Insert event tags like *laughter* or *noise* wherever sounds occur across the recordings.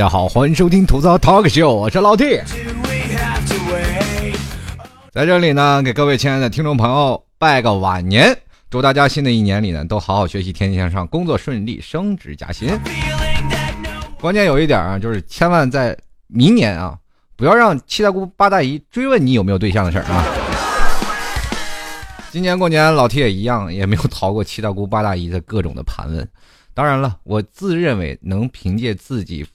大家好，欢迎收听吐槽 Talk Show，我是老 T。在这里呢，给各位亲爱的听众朋友拜个晚年，祝大家新的一年里呢都好好学习，天天向上，工作顺利，升职加薪。关键有一点啊，就是千万在明年啊，不要让七大姑八大姨追问你有没有对象的事儿啊。今年过年，老 T 也一样，也没有逃过七大姑八大姨的各种的盘问。当然了，我自认为能凭借自己。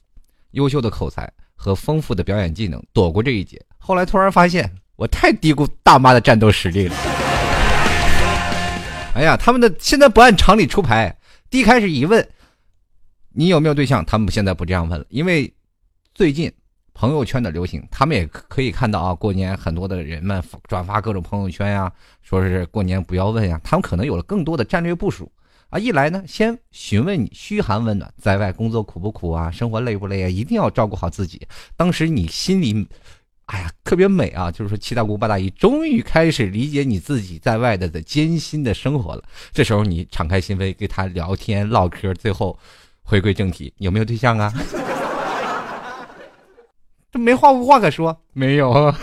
优秀的口才和丰富的表演技能躲过这一劫。后来突然发现，我太低估大妈的战斗实力了。*laughs* 哎呀，他们的现在不按常理出牌。第一开始一问你有没有对象，他们现在不这样问了，因为最近朋友圈的流行，他们也可以看到啊，过年很多的人们转发各种朋友圈呀，说是过年不要问呀，他们可能有了更多的战略部署。啊，一来呢，先询问你嘘寒问暖，在外工作苦不苦啊，生活累不累啊，一定要照顾好自己。当时你心里，哎呀，特别美啊，就是说七大姑八大姨终于开始理解你自己在外的的艰辛的生活了。这时候你敞开心扉跟他聊天唠嗑，最后回归正题，有没有对象啊？*laughs* 这没话无话可说，没有，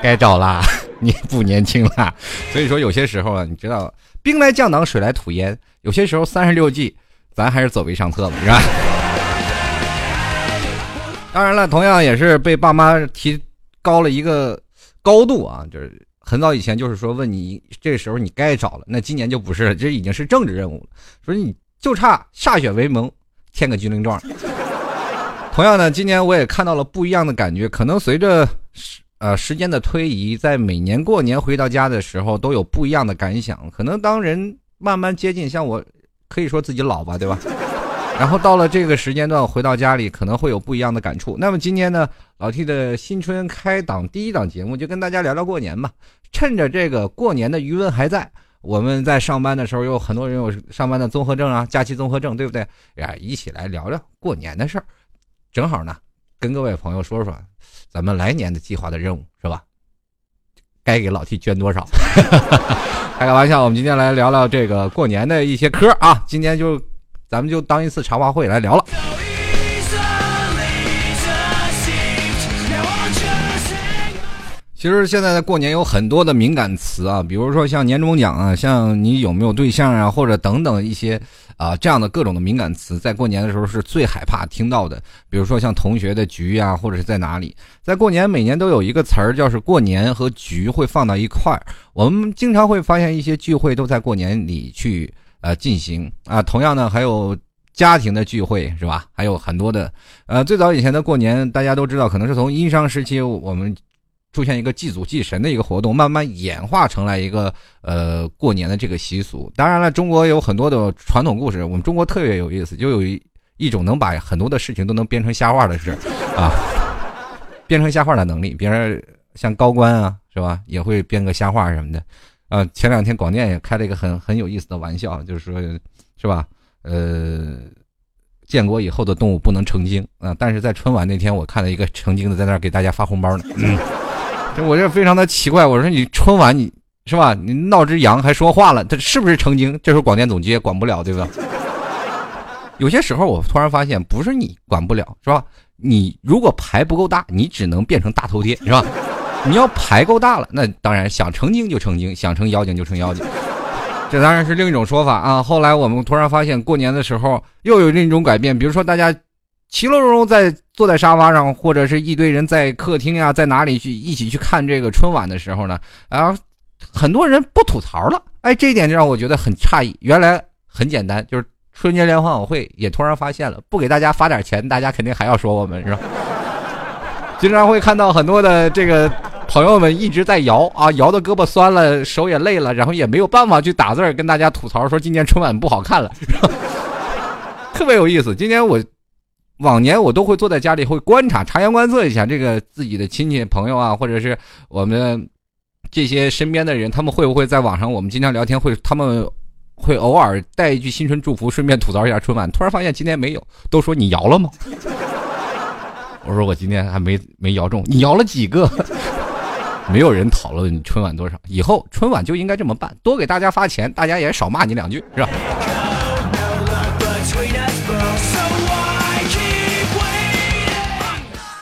该找啦。你 *laughs* 不年轻了，所以说有些时候啊，你知道兵来将挡，水来土掩。有些时候三十六计，咱还是走为上策吧，是吧？*laughs* 当然了，同样也是被爸妈提高了一个高度啊，就是很早以前就是说问你这时候你该找了，那今年就不是了，这已经是政治任务了。说你就差歃血为盟，签个军令状。同样呢，今年我也看到了不一样的感觉，可能随着。呃，时间的推移，在每年过年回到家的时候，都有不一样的感想。可能当人慢慢接近，像我，可以说自己老吧，对吧？*laughs* 然后到了这个时间段回到家里，可能会有不一样的感触。那么今天呢，老 T 的新春开档第一档节目，就跟大家聊聊过年吧。趁着这个过年的余温还在，我们在上班的时候，有很多人有上班的综合症啊，假期综合症，对不对？呀，一起来聊聊过年的事儿。正好呢，跟各位朋友说说。咱们来年的计划的任务是吧？该给老 T 捐多少？*laughs* 开个玩笑，我们今天来聊聊这个过年的一些嗑啊。今天就咱们就当一次茶话会来聊了。其实现在的过年有很多的敏感词啊，比如说像年终奖啊，像你有没有对象啊，或者等等一些。啊，这样的各种的敏感词，在过年的时候是最害怕听到的。比如说像同学的局啊，或者是在哪里，在过年每年都有一个词儿，叫是过年和局会放到一块儿。我们经常会发现一些聚会都在过年里去呃进行啊。同样呢，还有家庭的聚会是吧？还有很多的呃，最早以前的过年，大家都知道，可能是从殷商时期我们。出现一个祭祖祭神的一个活动，慢慢演化成了一个呃过年的这个习俗。当然了，中国有很多的传统故事，我们中国特别有意思，就有一一种能把很多的事情都能编成瞎话的事啊，*laughs* 编成瞎话的能力。比如像高官啊，是吧，也会编个瞎话什么的。啊，前两天广电也开了一个很很有意思的玩笑，就是说，是吧？呃，建国以后的动物不能成精啊，但是在春晚那天，我看到一个成精的在那儿给大家发红包呢。我这非常的奇怪，我说你春晚你是吧？你闹只羊还说话了，他是不是成精？这时候广电总局也管不了，对吧？*laughs* 有些时候我突然发现，不是你管不了，是吧？你如果牌不够大，你只能变成大头贴，是吧？你要牌够大了，那当然想成精就成精，想成妖精就成妖精，这当然是另一种说法啊。后来我们突然发现，过年的时候又有另一种改变，比如说大家。其乐融融在坐在沙发上，或者是一堆人在客厅呀，在哪里去一起去看这个春晚的时候呢？啊，很多人不吐槽了。哎，这一点就让我觉得很诧异。原来很简单，就是春节联欢晚会也突然发现了，不给大家发点钱，大家肯定还要说我们是吧？*laughs* 经常会看到很多的这个朋友们一直在摇啊，摇的胳膊酸了，手也累了，然后也没有办法去打字跟大家吐槽说今年春晚不好看了，*laughs* 特别有意思。今年我。往年我都会坐在家里，会观察、察言观色一下这个自己的亲戚朋友啊，或者是我们这些身边的人，他们会不会在网上我们经常聊天，会他们会偶尔带一句新春祝福，顺便吐槽一下春晚。突然发现今天没有，都说你摇了吗？*laughs* 我说我今天还没没摇中，你摇了几个？*laughs* 没有人讨论你春晚多少，以后春晚就应该这么办，多给大家发钱，大家也少骂你两句，是吧？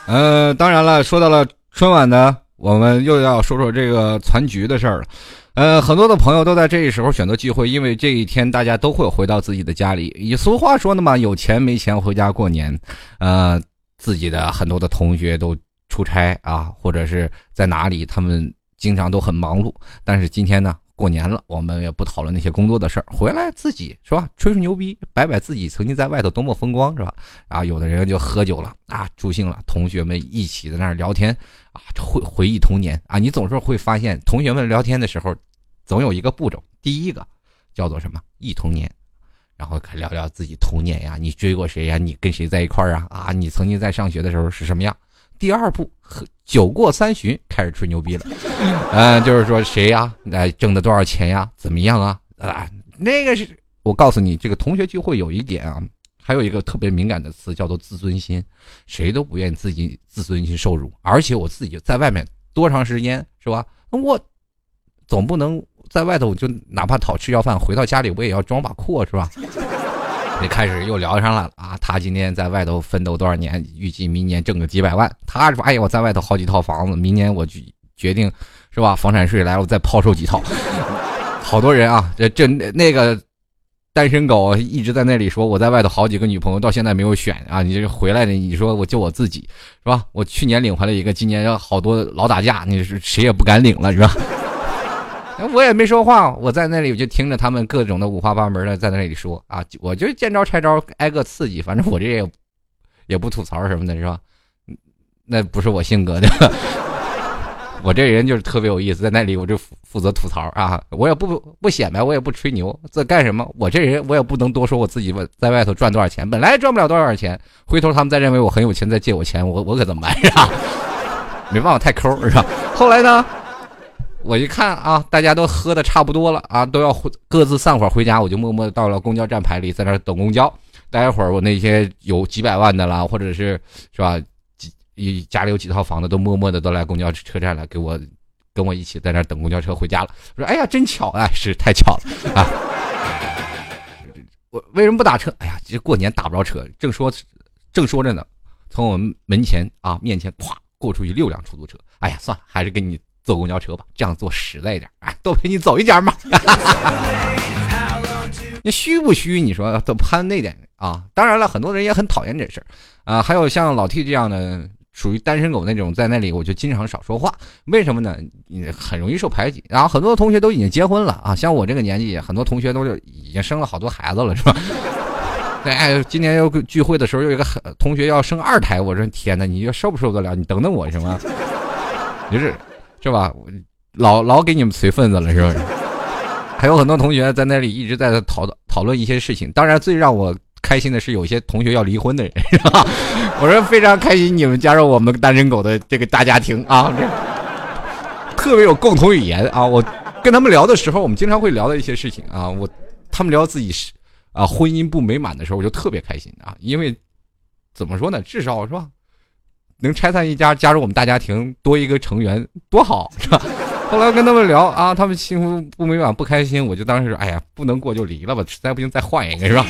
呃，当然了，说到了春晚呢，我们又要说说这个攒局的事儿了。呃，很多的朋友都在这个时候选择聚会，因为这一天大家都会回到自己的家里。以俗话说的嘛，有钱没钱回家过年。呃，自己的很多的同学都出差啊，或者是在哪里，他们经常都很忙碌。但是今天呢？过年了，我们也不讨论那些工作的事儿，回来自己是吧，吹吹牛逼，摆摆自己曾经在外头多么风光是吧？啊，有的人就喝酒了啊，助兴了，同学们一起在那儿聊天啊，回回忆童年啊。你总是会发现，同学们聊天的时候，总有一个步骤，第一个叫做什么忆童年，然后聊聊自己童年呀，你追过谁呀？你跟谁在一块儿啊？啊，你曾经在上学的时候是什么样？第二步，酒过三巡，开始吹牛逼了。嗯，就是说谁呀？哎，挣的多少钱呀？怎么样啊？啊，那个是我告诉你，这个同学聚会有一点啊，还有一个特别敏感的词叫做自尊心，谁都不愿意自己自尊心受辱。而且我自己在外面多长时间是吧？我总不能在外头就哪怕讨吃要饭，回到家里我也要装把阔是吧？一开始又聊上了啊！他今天在外头奋斗多少年？预计明年挣个几百万。他说：“哎呀，我在外头好几套房子，明年我决决定，是吧？房产税来了，我再抛售几套。*laughs* ”好多人啊，这这那个单身狗一直在那里说：“我在外头好几个女朋友，到现在没有选啊！”你这回来的，你说我就我自己是吧？我去年领回来一个，今年好多老打架，你是谁也不敢领了是吧？*laughs* 我也没说话，我在那里我就听着他们各种的五花八门的在那里说啊，我就见招拆招，挨个刺激，反正我这也也不吐槽什么的，是吧？那不是我性格的，*laughs* 我这人就是特别有意思，在那里我就负责吐槽啊，我也不不显摆，我也不吹牛，这干什么？我这人我也不能多说我自己在外头赚多少钱，本来赚不了多少钱，回头他们再认为我很有钱再借我钱，我我可怎么办是吧？*laughs* 没办法，太抠是吧？后来呢？我一看啊，大家都喝的差不多了啊，都要各自散伙回家，我就默默的到了公交站牌里，在那等公交。待会儿我那些有几百万的啦，或者是是吧，几家里有几套房的，都默默的都来公交车站了，给我跟我一起在那等公交车回家了。我说：“哎呀，真巧啊，是太巧了啊！”我为什么不打车？哎呀，这过年打不着车，正说正说着呢，从我们门前啊面前咵过出去六辆出租车。哎呀，算了，还是给你。坐公交车吧，这样做实在一点，哎，多陪你走一点嘛。*laughs* 你虚不虚？你说都攀那点啊？当然了，很多人也很讨厌这事儿啊。还有像老 T 这样的属于单身狗那种，在那里我就经常少说话。为什么呢？你很容易受排挤。然后很多同学都已经结婚了啊，像我这个年纪，很多同学都是已经生了好多孩子了，是吧？*laughs* 哎，今年又聚会的时候，有一个同学要生二胎，我说天哪，你受不受得了？你等等我，行吗？*laughs* 就是。是吧？老老给你们随份子了，是不是？还有很多同学在那里一直在讨论讨论一些事情。当然，最让我开心的是，有些同学要离婚的人，是吧？我说非常开心，你们加入我们单身狗的这个大家庭啊，特别有共同语言啊。我跟他们聊的时候，我们经常会聊的一些事情啊。我他们聊自己是啊婚姻不美满的时候，我就特别开心啊，因为怎么说呢？至少是吧？能拆散一家，加入我们大家庭，多一个成员多好，是吧？*laughs* 后来跟他们聊啊，他们幸福不美满，不开心，我就当时哎呀，不能过就离了吧，实在不行再换一个，是吧？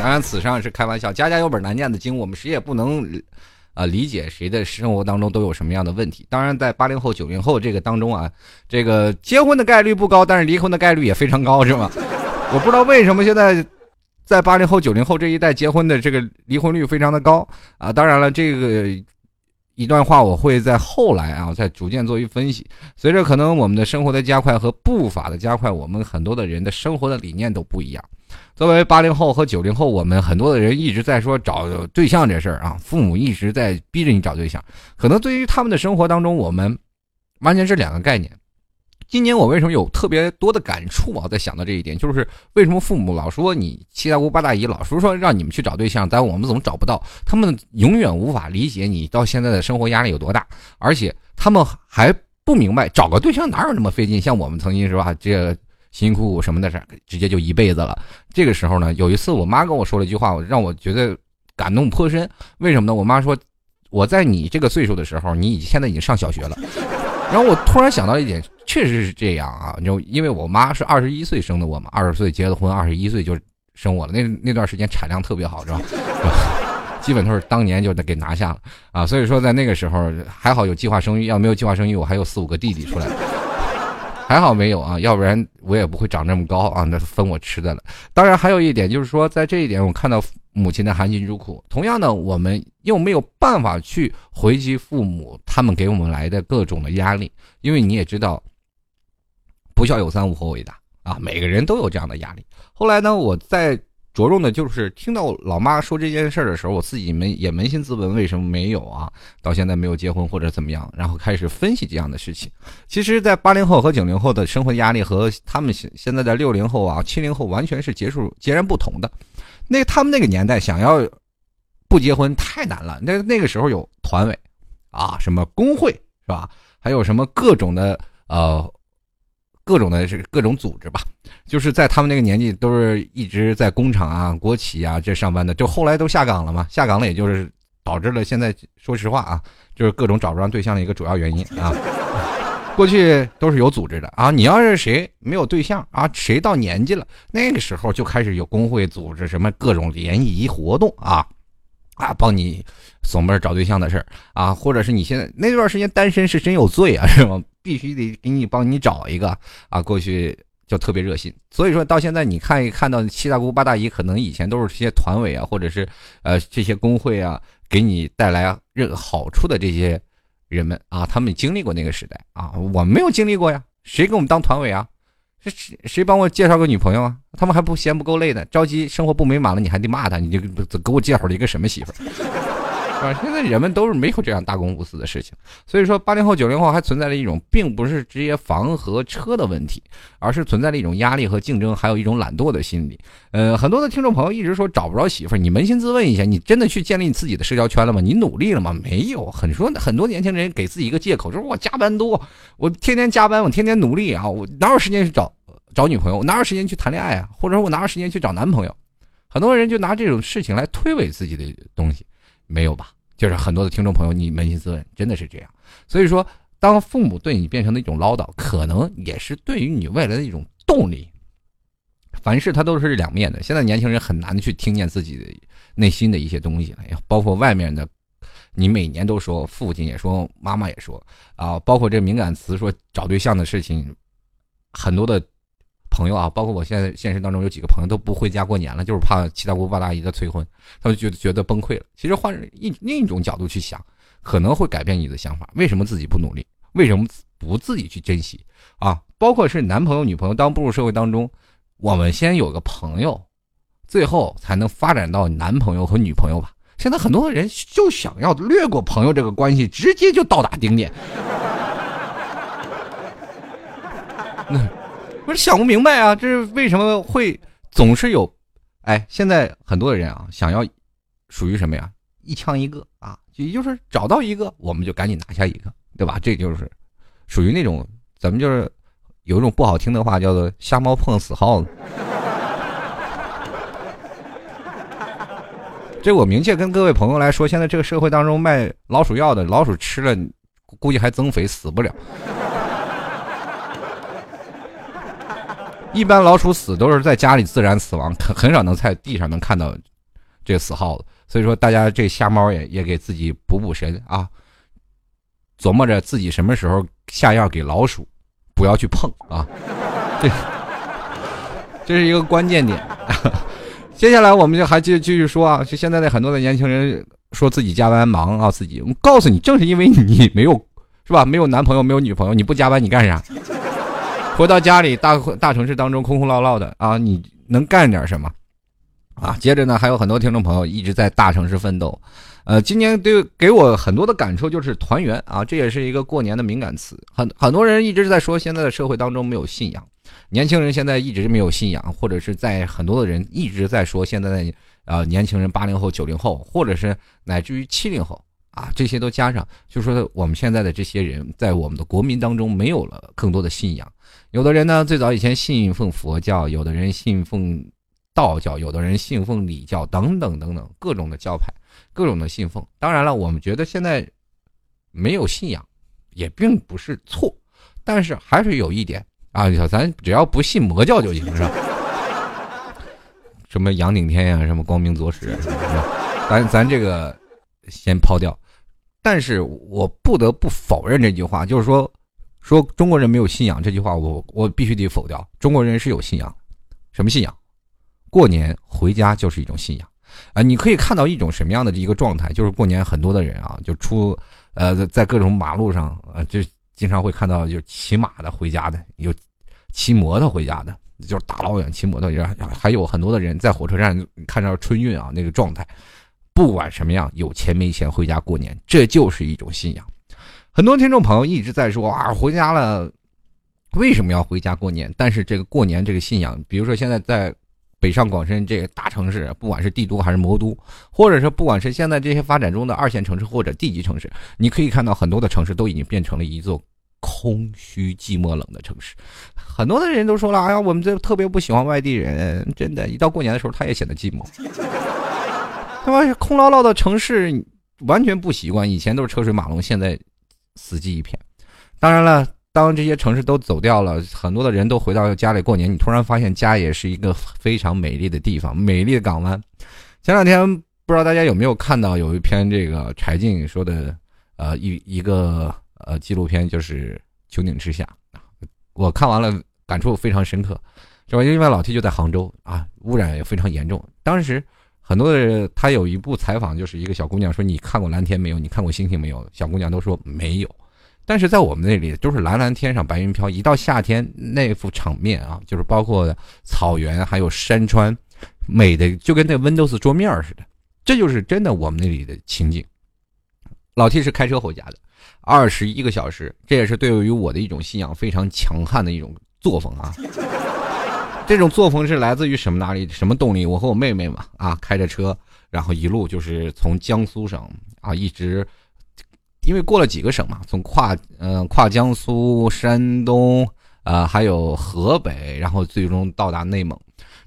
当然，此上是开玩笑，家家有本难念的经，我们谁也不能啊理解谁的生活当中都有什么样的问题。当然，在八零后、九零后这个当中啊，这个结婚的概率不高，但是离婚的概率也非常高，是吗？我不知道为什么现在。在八零后、九零后这一代结婚的这个离婚率非常的高啊！当然了，这个一段话我会在后来啊再逐渐做一分析。随着可能我们的生活的加快和步伐的加快，我们很多的人的生活的理念都不一样。作为八零后和九零后，我们很多的人一直在说找对象这事儿啊，父母一直在逼着你找对象。可能对于他们的生活当中，我们完全是两个概念。今年我为什么有特别多的感触啊？在想到这一点，就是为什么父母老说你七大姑八大姨老说说让你们去找对象，但我们怎么找不到？他们永远无法理解你到现在的生活压力有多大，而且他们还不明白找个对象哪有那么费劲。像我们曾经是吧，这辛辛苦什么的事直接就一辈子了。这个时候呢，有一次我妈跟我说了一句话，让我觉得感动颇深。为什么呢？我妈说我在你这个岁数的时候，你现在已经上小学了。然后我突然想到一点，确实是这样啊！就因为我妈是二十一岁生的我嘛，二十岁结的婚，二十一岁就生我了。那那段时间产量特别好，是吧？*laughs* 基本都是当年就给拿下了啊。所以说在那个时候还好有计划生育，要没有计划生育，我还有四五个弟弟出来，还好没有啊，要不然我也不会长这么高啊，那分我吃的了。当然还有一点就是说，在这一点我看到母亲的含辛茹苦，同样呢，我们又没有办法去回击父母他们给我们来的各种的压力，因为你也知道，不孝有三，无后为大。啊，每个人都有这样的压力。后来呢，我在着重的就是听到老妈说这件事儿的时候，我自己没也扪心自问，为什么没有啊？到现在没有结婚或者怎么样？然后开始分析这样的事情。其实，在八零后和九零后的生活压力和他们现现在的六零后啊、七零后完全是结束截然不同的。那他们那个年代想要不结婚太难了。那那个时候有团委啊，什么工会是吧？还有什么各种的呃。各种的是各种组织吧，就是在他们那个年纪，都是一直在工厂啊、国企啊这上班的，就后来都下岗了嘛。下岗了，也就是导致了现在说实话啊，就是各种找不上对象的一个主要原因啊。*laughs* 过去都是有组织的啊，你要是谁没有对象啊，谁到年纪了，那个时候就开始有工会组织什么各种联谊活动啊，啊，帮你锁门找对象的事儿啊，或者是你现在那段时间单身是真有罪啊，是吗？必须得给你帮你找一个啊，过去就特别热心。所以说到现在，你看一看到七大姑八大姨，可能以前都是些团委啊，或者是呃这些工会啊，给你带来任何好处的这些人们啊，他们经历过那个时代啊，我没有经历过呀。谁给我们当团委啊？谁谁帮我介绍个女朋友啊？他们还不嫌不够累的，着急生活不美满了，你还得骂他，你就给我介绍了一个什么媳妇？啊，现在人们都是没有这样大公无私的事情，所以说八零后、九零后还存在着一种，并不是直接房和车的问题，而是存在着一种压力和竞争，还有一种懒惰的心理。呃，很多的听众朋友一直说找不着媳妇儿，你扪心自问一下，你真的去建立你自己的社交圈了吗？你努力了吗？没有。很说很多年轻人给自己一个借口，就是我加班多，我天天加班，我天天努力啊，我哪有时间去找找女朋友？我哪有时间去谈恋爱啊？或者说我哪有时间去找男朋友？很多人就拿这种事情来推诿自己的东西。没有吧？就是很多的听众朋友，你扪心自问，真的是这样。所以说，当父母对你变成的一种唠叨，可能也是对于你未来的一种动力。凡事它都是两面的。现在年轻人很难去听见自己的内心的一些东西了，包括外面的，你每年都说，父亲也说，妈妈也说啊，包括这敏感词说找对象的事情，很多的。朋友啊，包括我现在现实当中有几个朋友都不回家过年了，就是怕七大姑八大姨的催婚，他们觉得觉得崩溃了。其实换一另一种角度去想，可能会改变你的想法。为什么自己不努力？为什么不自己去珍惜？啊，包括是男朋友、女朋友，当步入社会当中，我们先有个朋友，最后才能发展到男朋友和女朋友吧。现在很多人就想要略过朋友这个关系，直接就到达顶点。那。*laughs* 不是想不明白啊，这是为什么会总是有？哎，现在很多的人啊，想要属于什么呀？一枪一个啊，也就是找到一个，我们就赶紧拿下一个，对吧？这就是属于那种咱们就是有一种不好听的话，叫做“瞎猫碰死耗子”。*laughs* 这我明确跟各位朋友来说，现在这个社会当中卖老鼠药的，老鼠吃了估计还增肥，死不了。一般老鼠死都是在家里自然死亡，很很少能在地上能看到这死耗子。所以说，大家这瞎猫也也给自己补补神啊，琢磨着自己什么时候下药给老鼠，不要去碰啊。*laughs* 这这是一个关键点。*laughs* 接下来我们就还继继续说啊，就现在的很多的年轻人说自己加班忙啊，自己我告诉你，正是因为你没有是吧，没有男朋友，没有女朋友，你不加班你干啥？回到家里，大大城市当中空空落落的啊，你能干点什么？啊，接着呢，还有很多听众朋友一直在大城市奋斗。呃，今年对给我很多的感触就是团圆啊，这也是一个过年的敏感词。很很多人一直在说现在的社会当中没有信仰，年轻人现在一直没有信仰，或者是在很多的人一直在说现在的呃年轻人八零后、九零后，或者是乃至于七零后。啊，这些都加上，就说我们现在的这些人在我们的国民当中没有了更多的信仰。有的人呢，最早以前信奉佛教，有的人信奉道教，有的人信奉礼教，等等等等，各种的教派，各种的信奉。当然了，我们觉得现在没有信仰也并不是错，但是还是有一点啊，咱只要不信魔教就行，是吧？什么杨顶天呀，什么光明左使，是吧？咱咱这个先抛掉。但是我不得不否认这句话，就是说，说中国人没有信仰这句话，我我必须得否掉。中国人是有信仰，什么信仰？过年回家就是一种信仰啊！你可以看到一种什么样的一个状态，就是过年很多的人啊，就出呃在各种马路上啊，就经常会看到就骑马的回家的，有骑摩托回家的，就是大老远骑摩托，还有很多的人在火车站看到春运啊那个状态。不管什么样，有钱没钱回家过年，这就是一种信仰。很多听众朋友一直在说啊，回家了，为什么要回家过年？但是这个过年这个信仰，比如说现在在北上广深这个大城市，不管是帝都还是魔都，或者是不管是现在这些发展中的二线城市或者地级城市，你可以看到很多的城市都已经变成了一座空虚、寂寞、冷的城市。很多的人都说了，哎呀，我们这特别不喜欢外地人，真的，一到过年的时候，他也显得寂寞。他妈空落落的城市，完全不习惯。以前都是车水马龙，现在死寂一片。当然了，当这些城市都走掉了，很多的人都回到家里过年，你突然发现家也是一个非常美丽的地方，美丽的港湾。前两天不知道大家有没有看到有一篇这个柴静说的，呃，一一个呃纪录片，就是《穹顶之下》。我看完了，感触非常深刻，是吧？因为老 T 就在杭州啊，污染也非常严重。当时。很多的人，他有一部采访，就是一个小姑娘说：“你看过蓝天没有？你看过星星没有？”小姑娘都说没有。但是在我们那里，都是蓝蓝天上白云飘。一到夏天，那幅场面啊，就是包括草原还有山川，美的就跟那 Windows 桌面似的。这就是真的我们那里的情景。老 T 是开车回家的，二十一个小时，这也是对于我的一种信仰非常强悍的一种作风啊。这种作风是来自于什么哪里？什么动力？我和我妹妹嘛，啊，开着车，然后一路就是从江苏省啊，一直，因为过了几个省嘛，从跨嗯跨江苏、山东啊，还有河北，然后最终到达内蒙。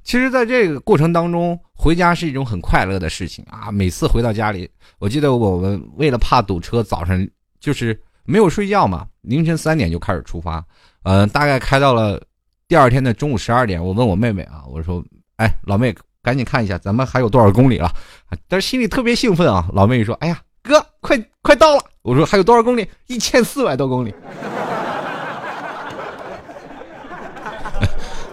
其实，在这个过程当中，回家是一种很快乐的事情啊。每次回到家里，我记得我们为了怕堵车，早上就是没有睡觉嘛，凌晨三点就开始出发，嗯，大概开到了。第二天的中午十二点，我问我妹妹啊，我说：“哎，老妹，赶紧看一下，咱们还有多少公里了？”但是心里特别兴奋啊。老妹说：“哎呀，哥，快快到了！”我说：“还有多少公里？一千四百多公里。*laughs* ”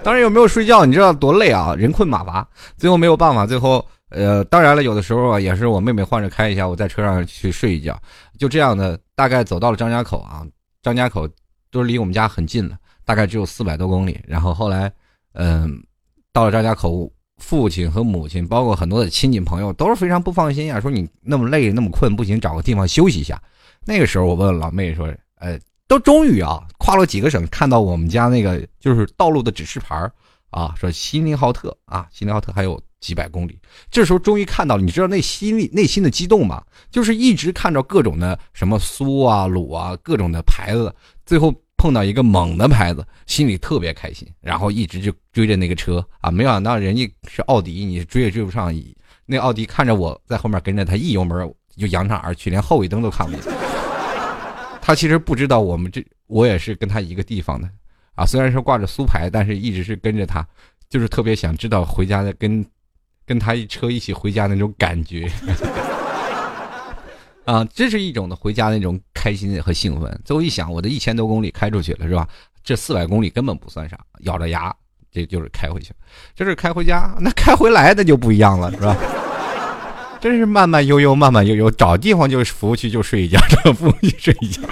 当然有没有睡觉？你知道多累啊，人困马乏。最后没有办法，最后呃，当然了，有的时候啊，也是我妹妹换着开一下，我在车上去睡一觉。就这样的，大概走到了张家口啊，张家口都是离我们家很近了。大概只有四百多公里，然后后来，嗯，到了张家口，父亲和母亲，包括很多的亲戚朋友，都是非常不放心呀，说你那么累，那么困，不行，找个地方休息一下。那个时候，我问老妹说：“呃，都终于啊，跨了几个省，看到我们家那个就是道路的指示牌啊，说锡林浩特啊，锡林浩特还有几百公里。这时候终于看到了，你知道那心里内心的激动吗？就是一直看着各种的什么苏啊、鲁啊，各种的牌子，最后。碰到一个猛的牌子，心里特别开心，然后一直就追着那个车啊，没想到人家是奥迪，你追也追不上。那奥迪看着我在后面跟着他，一油门就扬长而去，连后尾灯都看不见。*laughs* 他其实不知道我们这，我也是跟他一个地方的啊，虽然说挂着苏牌，但是一直是跟着他，就是特别想知道回家的跟跟他一车一起回家那种感觉。啊，这是一种的回家那种开心和兴奋。最后一想，我的一千多公里开出去了，是吧？这四百公里根本不算啥，咬着牙，这就是开回去。这是开回家，那开回来的就不一样了，是吧？*laughs* 真是慢慢悠悠，慢慢悠悠，找地方就是服务区就睡一觉，找服务区睡一觉。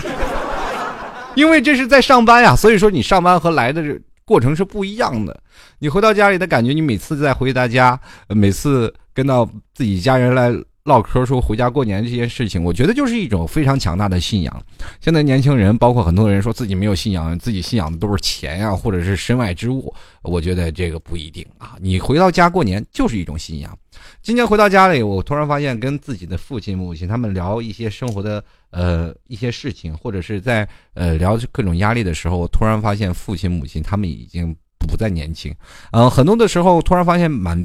因为这是在上班呀，所以说你上班和来的过程是不一样的。你回到家里的感觉，你每次在回到家，每次跟到自己家人来。唠嗑说回家过年这件事情，我觉得就是一种非常强大的信仰。现在年轻人，包括很多人说自己没有信仰，自己信仰的都是钱呀，或者是身外之物。我觉得这个不一定啊。你回到家过年就是一种信仰。今天回到家里，我突然发现跟自己的父亲、母亲他们聊一些生活的呃一些事情，或者是在呃聊各种压力的时候，突然发现父亲、母亲他们已经不再年轻。嗯，很多的时候突然发现满。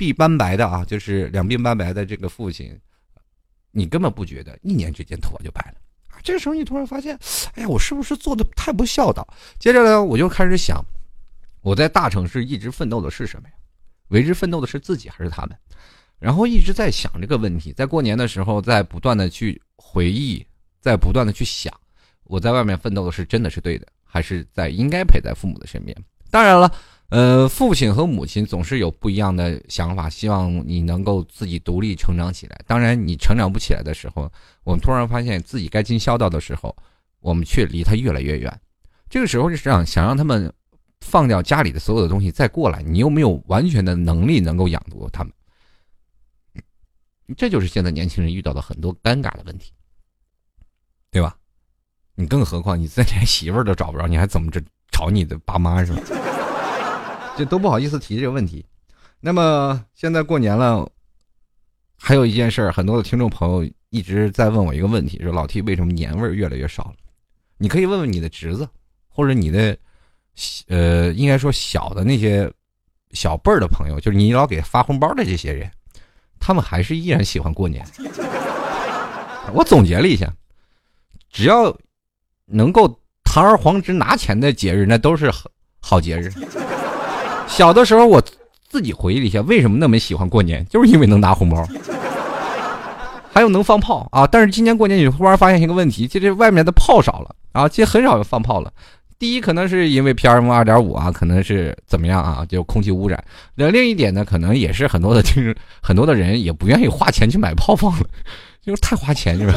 鬓斑白的啊，就是两鬓斑白的这个父亲，你根本不觉得一年之间头发就白了。这个时候你突然发现，哎呀，我是不是做的太不孝道？接着呢，我就开始想，我在大城市一直奋斗的是什么呀？为之奋斗的是自己还是他们？然后一直在想这个问题，在过年的时候，在不断的去回忆，在不断的去想，我在外面奋斗的是真的是对的，还是在应该陪在父母的身边？当然了，呃，父亲和母亲总是有不一样的想法，希望你能够自己独立成长起来。当然，你成长不起来的时候，我们突然发现自己该尽孝道的时候，我们却离他越来越远。这个时候就是让想让他们放掉家里的所有的东西再过来，你又没有完全的能力能够养活他们。这就是现在年轻人遇到的很多尴尬的问题，对吧？你更何况你再连媳妇儿都找不着，你还怎么着找你的爸妈是吧？这都不好意思提这个问题。那么现在过年了，还有一件事儿，很多的听众朋友一直在问我一个问题：说老 T 为什么年味儿越来越少了？你可以问问你的侄子，或者你的呃，应该说小的那些小辈儿的朋友，就是你老给发红包的这些人。他们还是依然喜欢过年。我总结了一下，只要能够堂而皇之拿钱的节日，那都是好节日。小的时候，我自己回忆了一下，为什么那么喜欢过年，就是因为能拿红包，还有能放炮啊。但是今年过年，你突然发现一个问题，就是外面的炮少了啊，其实很少有放炮了。第一，可能是因为 PM 二点五啊，可能是怎么样啊？就空气污染。那另一点呢，可能也是很多的就是很多的人也不愿意花钱去买炮放了，就是太花钱，是吧？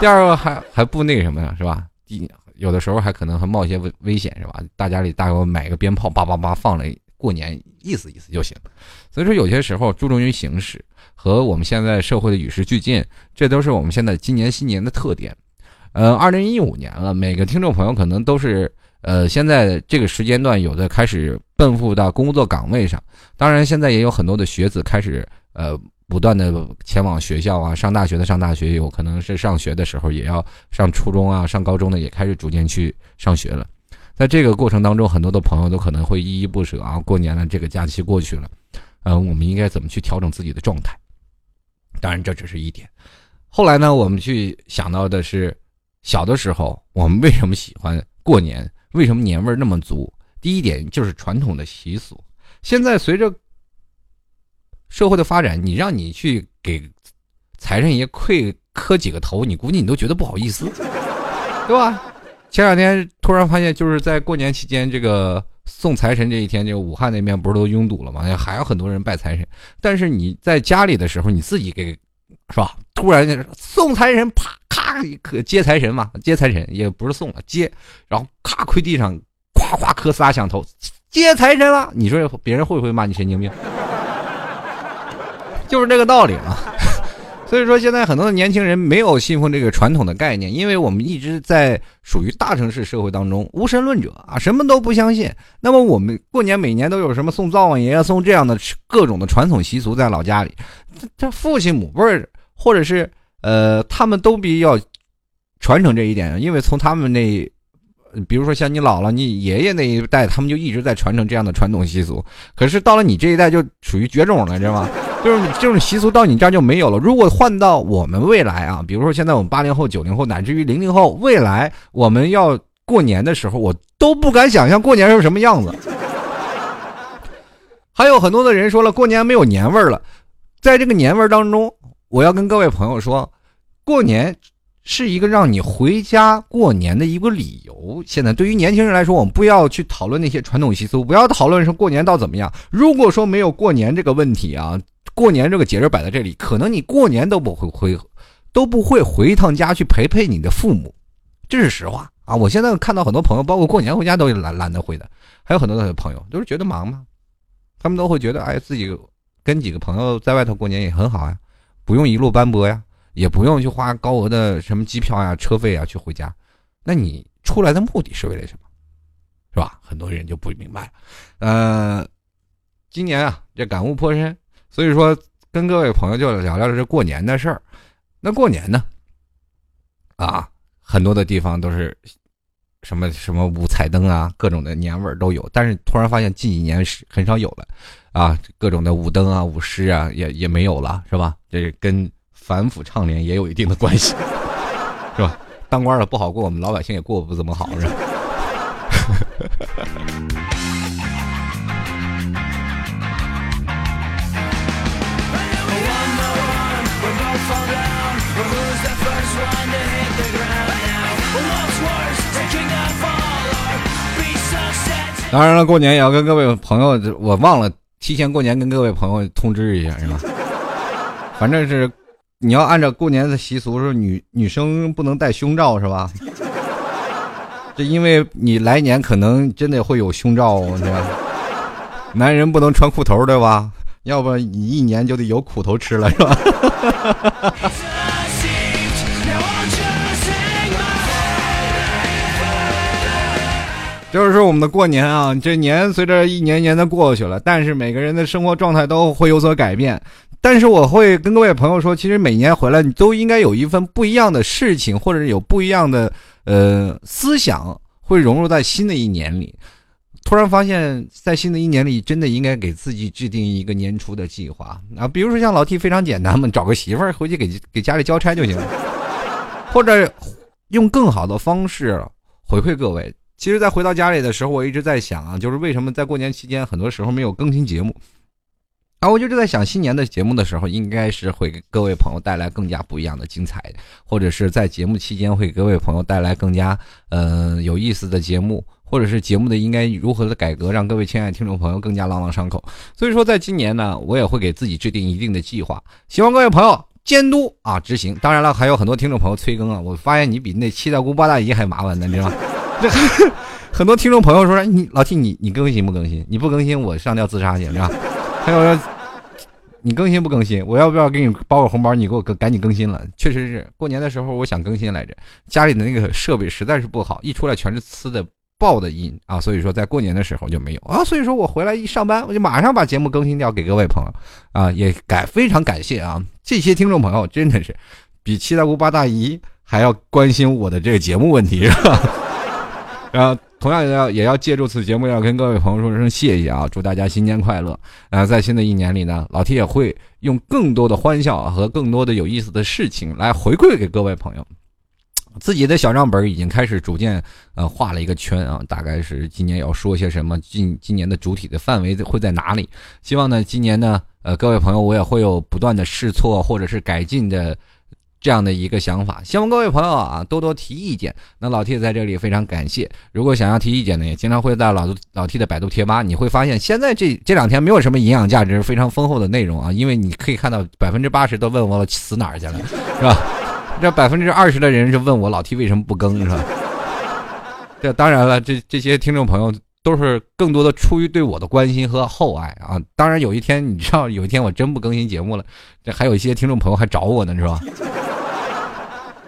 第二个还还不那个什么呀，是吧？第有的时候还可能还冒一些危危险，是吧？大家里大概买个鞭炮，叭叭叭放了，过年意思意思就行。所以说，有些时候注重于形式和我们现在社会的与时俱进，这都是我们现在今年新年的特点。呃，二零一五年了，每个听众朋友可能都是呃，现在这个时间段有的开始奔赴到工作岗位上，当然现在也有很多的学子开始呃，不断的前往学校啊，上大学的上大学，有可能是上学的时候也要上初中啊，上高中的也开始逐渐去上学了。在这个过程当中，很多的朋友都可能会依依不舍啊，过年了，这个假期过去了，嗯，我们应该怎么去调整自己的状态？当然这只是一点，后来呢，我们去想到的是。小的时候，我们为什么喜欢过年？为什么年味那么足？第一点就是传统的习俗。现在随着社会的发展，你让你去给财神爷跪磕几个头，你估计你都觉得不好意思，*laughs* 对吧？前两天突然发现，就是在过年期间，这个送财神这一天，这个武汉那边不是都拥堵了吗？还有很多人拜财神。但是你在家里的时候，你自己给。是吧？突然间送财神，啪咔可接财神嘛？接财神也不是送了，接，然后咔跪地上，夸夸磕仨响头，接财神了。你说别人会不会骂你神经病？就是这个道理嘛。*laughs* 所以说现在很多的年轻人没有信奉这个传统的概念，因为我们一直在属于大城市社会当中，无神论者啊，什么都不相信。那么我们过年每年都有什么送灶王爷、送这样的各种的传统习俗在老家里，这这父亲母辈。或者是呃，他们都比较传承这一点，因为从他们那，比如说像你姥姥、你爷爷那一代，他们就一直在传承这样的传统习俗。可是到了你这一代，就属于绝种了，知道吗？就是这种习俗到你这儿就没有了。如果换到我们未来啊，比如说现在我们八零后、九零后，乃至于零零后，未来我们要过年的时候，我都不敢想象过年是什么样子。还有很多的人说了，过年没有年味儿了，在这个年味儿当中。我要跟各位朋友说，过年是一个让你回家过年的一个理由。现在对于年轻人来说，我们不要去讨论那些传统习俗，不要讨论说过年到怎么样。如果说没有过年这个问题啊，过年这个节日摆在这里，可能你过年都不会回，都不会回一趟家去陪陪你的父母，这是实话啊。我现在看到很多朋友，包括过年回家都懒懒得回的，还有很多的朋友都是觉得忙嘛，他们都会觉得哎，自己跟几个朋友在外头过年也很好呀。不用一路奔波呀，也不用去花高额的什么机票呀、车费啊去回家，那你出来的目的是为了什么？是吧？很多人就不明白了。呃，今年啊，这感悟颇深，所以说跟各位朋友就聊聊这过年的事儿。那过年呢，啊，很多的地方都是什么什么五彩灯啊，各种的年味儿都有。但是突然发现近几年是很少有了。啊，各种的舞灯啊、舞狮啊，也也没有了，是吧？这跟反腐倡廉也有一定的关系，*laughs* 是吧？当官的不好过，我们老百姓也过不怎么好，是吧？*laughs* 当然了，过年也要跟各位朋友，我忘了提前过年跟各位朋友通知一下，是吧？*laughs* 反正是你要按照过年的习俗，是女女生不能戴胸罩，是吧？*laughs* 这因为你来年可能真的会有胸罩，是吧？男人不能穿裤头，对吧？要不你一年就得有苦头吃了，是吧？*laughs* 就是说我们的过年啊，这年随着一年年的过去了，但是每个人的生活状态都会有所改变。但是我会跟各位朋友说，其实每年回来你都应该有一份不一样的事情，或者有不一样的呃思想，会融入在新的一年里。突然发现，在新的一年里，真的应该给自己制定一个年初的计划啊，比如说像老 T 非常简单嘛，找个媳妇儿回去给给家里交差就行了，或者用更好的方式回馈各位。其实，在回到家里的时候，我一直在想啊，就是为什么在过年期间，很多时候没有更新节目。啊，我就是在想，新年的节目的时候，应该是会给各位朋友带来更加不一样的精彩，或者是在节目期间会给各位朋友带来更加呃有意思的节目，或者是节目的应该如何的改革，让各位亲爱的听众朋友更加朗朗上口。所以说，在今年呢，我也会给自己制定一定的计划，希望各位朋友监督啊执行。当然了，还有很多听众朋友催更啊，我发现你比那七大姑八大姨还麻烦呢，你知道吗？这 *laughs* 很多听众朋友说：“你老 T，你你更新不更新？你不更新，我上吊自杀去，是吧？”还有说：“你更新不更新？我要不要给你包个红包？你给我赶紧更新了。”确实是过年的时候，我想更新来着，家里的那个设备实在是不好，一出来全是呲的爆的音啊，所以说在过年的时候就没有啊。所以说我回来一上班，我就马上把节目更新掉给各位朋友啊，也感非常感谢啊，这些听众朋友真的是比七大姑八大姨还要关心我的这个节目问题，是吧？然后，同样也要也要借助此节目，要跟各位朋友说声谢谢啊！祝大家新年快乐！啊，在新的一年里呢，老 T 也会用更多的欢笑和更多的有意思的事情来回馈给各位朋友。自己的小账本已经开始逐渐呃画了一个圈啊，大概是今年要说些什么，今今年的主体的范围会在哪里？希望呢，今年呢，呃，各位朋友，我也会有不断的试错或者是改进的。这样的一个想法，希望各位朋友啊多多提意见。那老 T 在这里非常感谢。如果想要提意见呢，也经常会在老老 T 的百度贴吧，你会发现现在这这两天没有什么营养价值非常丰厚的内容啊，因为你可以看到百分之八十都问我死哪儿去了，*laughs* 是吧？这百分之二十的人是问我老 T 为什么不更，是吧？这当然了，这这些听众朋友都是更多的出于对我的关心和厚爱啊。当然有一天你知道，有一天我真不更新节目了，这还有一些听众朋友还找我呢，是吧？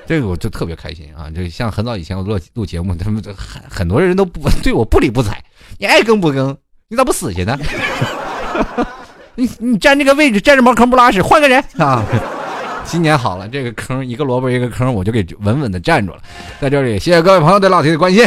这个我就特别开心啊！就像很早以前我录录节目，他们很很多人都不对我不理不睬，你爱更不更？你咋不死去呢？*laughs* 你你占这个位置占着茅坑不拉屎，换个人啊！今年好了，这个坑一个萝卜一个坑，我就给稳稳的站住了。在这里，谢谢各位朋友对老铁的关心。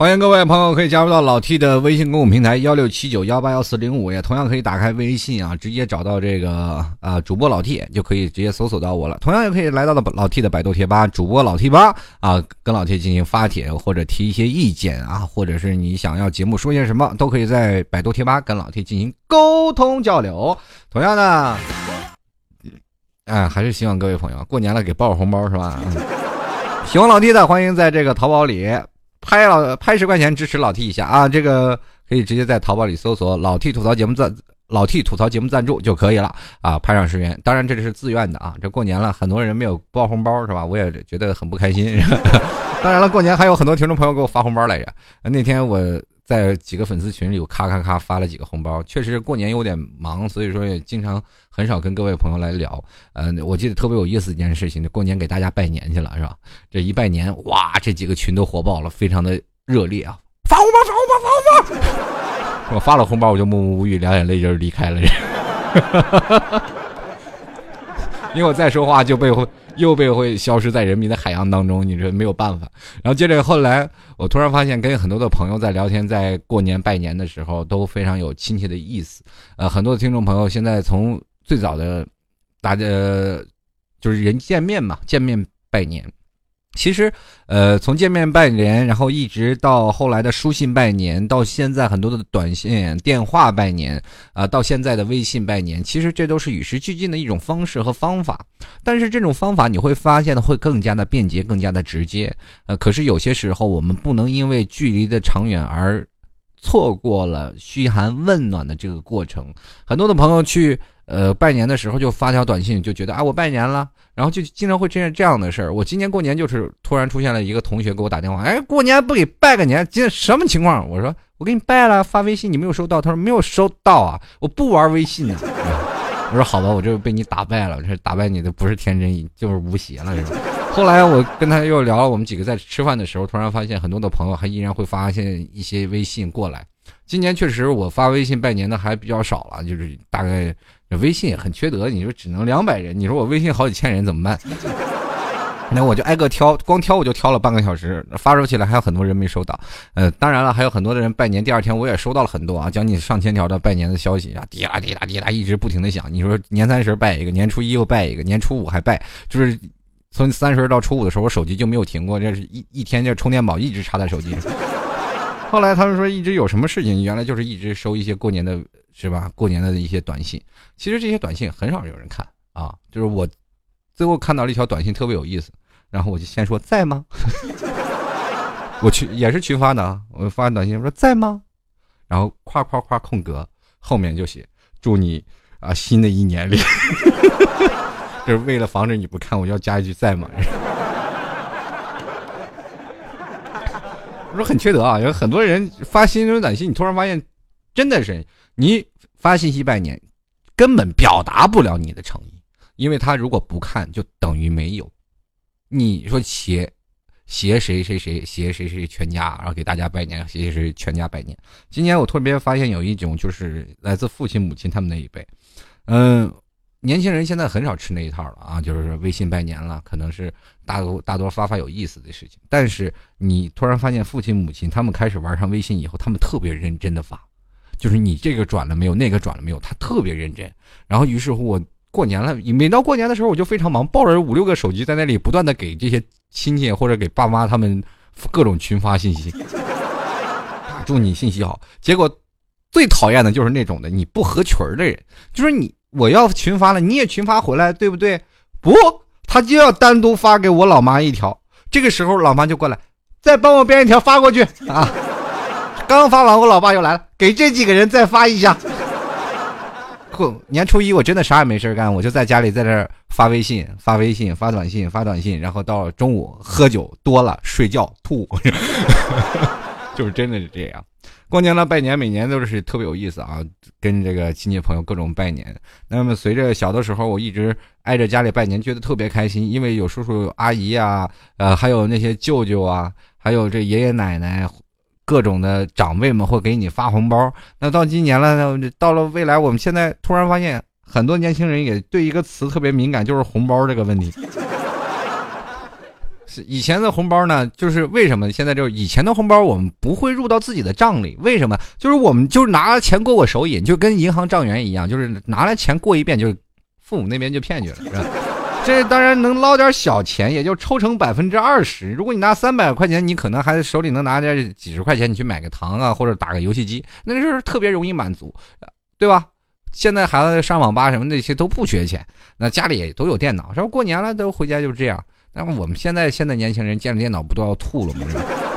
欢迎各位朋友可以加入到老 T 的微信公众平台幺六七九幺八幺四零五，也同样可以打开微信啊，直接找到这个啊主播老 T，就可以直接搜索到我了。同样也可以来到的老 T 的百度贴吧，主播老 T 吧啊，跟老 T 进行发帖或者提一些意见啊，或者是你想要节目说些什么，都可以在百度贴吧跟老 T 进行沟通交流。同样的，哎，还是希望各位朋友过年了给包个红包是吧？喜欢老 T 的，欢迎在这个淘宝里。拍了拍十块钱支持老 T 一下啊！这个可以直接在淘宝里搜索“老 T 吐槽节目赞”，老 T 吐槽节目赞助就可以了啊！拍上十元，当然这里是自愿的啊！这过年了，很多人没有包红包是吧？我也觉得很不开心。*laughs* 当然了，过年还有很多听众朋友给我发红包来着。那天我。在几个粉丝群里，我咔咔咔发了几个红包。确实过年有点忙，所以说也经常很少跟各位朋友来聊。嗯，我记得特别有意思一件事情，过年给大家拜年去了，是吧？这一拜年，哇，这几个群都火爆了，非常的热烈啊！发红包，发红包，发红包！我发了红包，我就默默无语，两眼泪就离开了。因为我再说话就被。又被会消失在人民的海洋当中，你这没有办法。然后接着后来，我突然发现跟很多的朋友在聊天，在过年拜年的时候都非常有亲切的意思。呃，很多的听众朋友现在从最早的大家就是人见面嘛，见面拜年。其实，呃，从见面拜年，然后一直到后来的书信拜年，到现在很多的短信、电话拜年，啊，到现在的微信拜年，其实这都是与时俱进的一种方式和方法。但是这种方法你会发现的会更加的便捷，更加的直接。呃，可是有些时候我们不能因为距离的长远而错过了嘘寒问暖的这个过程。很多的朋友去。呃，拜年的时候就发条短信，就觉得啊，我拜年了，然后就经常会出现这样的事儿。我今年过年就是突然出现了一个同学给我打电话，哎，过年不给拜个年，今天什么情况？我说我给你拜了，发微信你没有收到，他说没有收到啊，我不玩微信呢。*laughs* 我说好吧，我这被你打败了，这打败你的不是天真，就是无邪了，是吧？后来我跟他又聊了，我们几个在吃饭的时候，突然发现很多的朋友还依然会发现一些微信过来。今年确实我发微信拜年的还比较少了，就是大概。微信也很缺德，你说只能两百人，你说我微信好几千人怎么办？*laughs* 那我就挨个挑，光挑我就挑了半个小时，发出去了还有很多人没收到。呃，当然了，还有很多的人拜年，第二天我也收到了很多啊，将近上千条的拜年的消息啊，滴答滴答滴答一直不停的响。你说年三十拜一个，年初一又拜一个，年初五还拜，就是从三十到初五的时候，我手机就没有停过，这是一一天这充电宝一直插在手机上。后来他们说一直有什么事情，原来就是一直收一些过年的。是吧？过年的一些短信，其实这些短信很少有人看啊。就是我最后看到了一条短信，特别有意思，然后我就先说在吗？*laughs* 我群也是群发的啊，我发短信说在吗？然后夸夸夸空格，后面就写祝你啊新的一年里，*laughs* 就是为了防止你不看，我要加一句在吗？我说很缺德啊，有很多人发新春短信，你突然发现真的是。你发信息拜年，根本表达不了你的诚意，因为他如果不看，就等于没有。你说携携谁谁谁携谁谁全家，然后给大家拜年，携谁谁全家拜年。今年我特别发现有一种就是来自父亲母亲他们那一辈，嗯，年轻人现在很少吃那一套了啊，就是微信拜年了，可能是大多大多发发有意思的事情。但是你突然发现父亲母亲他们开始玩上微信以后，他们特别认真的发。就是你这个转了没有，那个转了没有，他特别认真。然后于是乎，我过年了，每到过年的时候，我就非常忙，抱着五六个手机在那里不断的给这些亲戚或者给爸妈他们各种群发信息，祝你信息好。结果最讨厌的就是那种的你不合群的人，就是你我要群发了，你也群发回来，对不对？不，他就要单独发给我老妈一条。这个时候老妈就过来，再帮我编一条发过去啊。刚发完，我老爸又来了，给这几个人再发一下。年初一我真的啥也没事干，我就在家里在这发微信、发微信、发短信、发短信，然后到中午喝酒多了睡觉吐，*laughs* 就是真的是这样。过年了拜年，每年都是特别有意思啊，跟这个亲戚朋友各种拜年。那么随着小的时候，我一直挨着家里拜年，觉得特别开心，因为有叔叔阿姨啊，呃，还有那些舅舅啊，还有这爷爷奶奶。各种的长辈们会给你发红包。那到今年了，到了未来，我们现在突然发现，很多年轻人也对一个词特别敏感，就是红包这个问题。以前的红包呢，就是为什么现在就是以前的红包我们不会入到自己的账里？为什么？就是我们就是拿了钱过过手瘾，就跟银行账员一样，就是拿来钱过一遍，就父母那边就骗去了，是吧？这当然能捞点小钱，也就抽成百分之二十。如果你拿三百块钱，你可能还手里能拿点几十块钱，你去买个糖啊，或者打个游戏机，那就是特别容易满足，对吧？现在孩子上网吧什么那些都不缺钱，那家里也都有电脑，说过年了都回家就这样。那么我们现在现在年轻人见了电脑不都要吐了吗？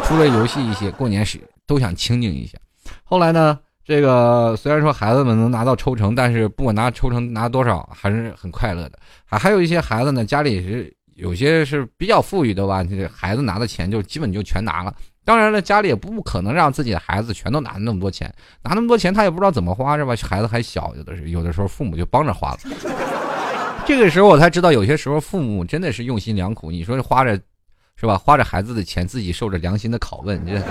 除了游戏一些，过年时都想清静一下。后来呢？这个虽然说孩子们能拿到抽成，但是不管拿抽成拿多少，还是很快乐的。还还有一些孩子呢，家里是有些是比较富裕的吧，这孩子拿的钱就基本就全拿了。当然了，家里也不可能让自己的孩子全都拿那么多钱，拿那么多钱他也不知道怎么花，是吧？孩子还小，有的是有的时候父母就帮着花了。这个时候我才知道，有些时候父母真的是用心良苦。你说花着，是吧？花着孩子的钱，自己受着良心的拷问。这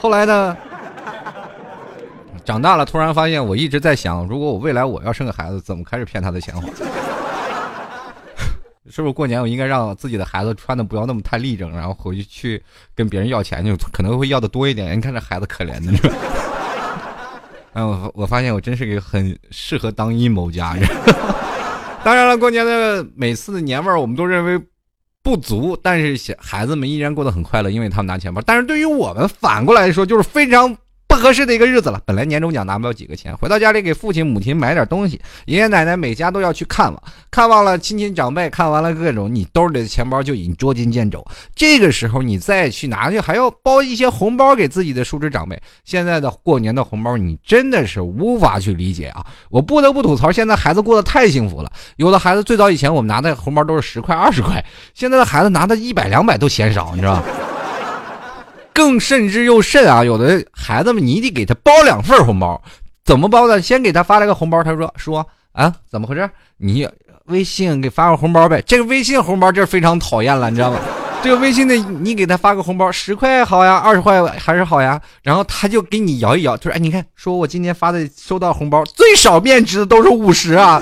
后来呢？长大了，突然发现，我一直在想，如果我未来我要生个孩子，怎么开始骗他的钱花？*laughs* 是不是过年我应该让自己的孩子穿的不要那么太立正，然后回去去跟别人要钱，就可能会要的多一点。你看这孩子可怜的，哎，我我发现我真是个很适合当阴谋家人。*laughs* 当然了，过年的每次的年味儿，我们都认为不足，但是小孩子们依然过得很快乐，因为他们拿钱包。但是对于我们反过来说，就是非常。合适的一个日子了。本来年终奖拿不了几个钱，回到家里给父亲母亲买点东西，爷爷奶奶每家都要去看望，看望了亲戚长辈，看完了各种，你兜里的钱包就已经捉襟见肘。这个时候你再去拿去，还要包一些红包给自己的叔侄长辈。现在的过年的红包，你真的是无法去理解啊！我不得不吐槽，现在孩子过得太幸福了。有的孩子最早以前我们拿的红包都是十块、二十块，现在的孩子拿的一百、两百都嫌少，你知道吧？更甚至又甚啊！有的孩子们，你得给他包两份红包，怎么包呢？先给他发了个红包，他说说啊，怎么回事？你微信给发个红包呗。这个微信红包就是非常讨厌了，你知道吗？这个微信的你给他发个红包，十块好呀，二十块还是好呀。然后他就给你摇一摇，就说哎，你看，说我今天发的收到红包最少面值的都是五十啊。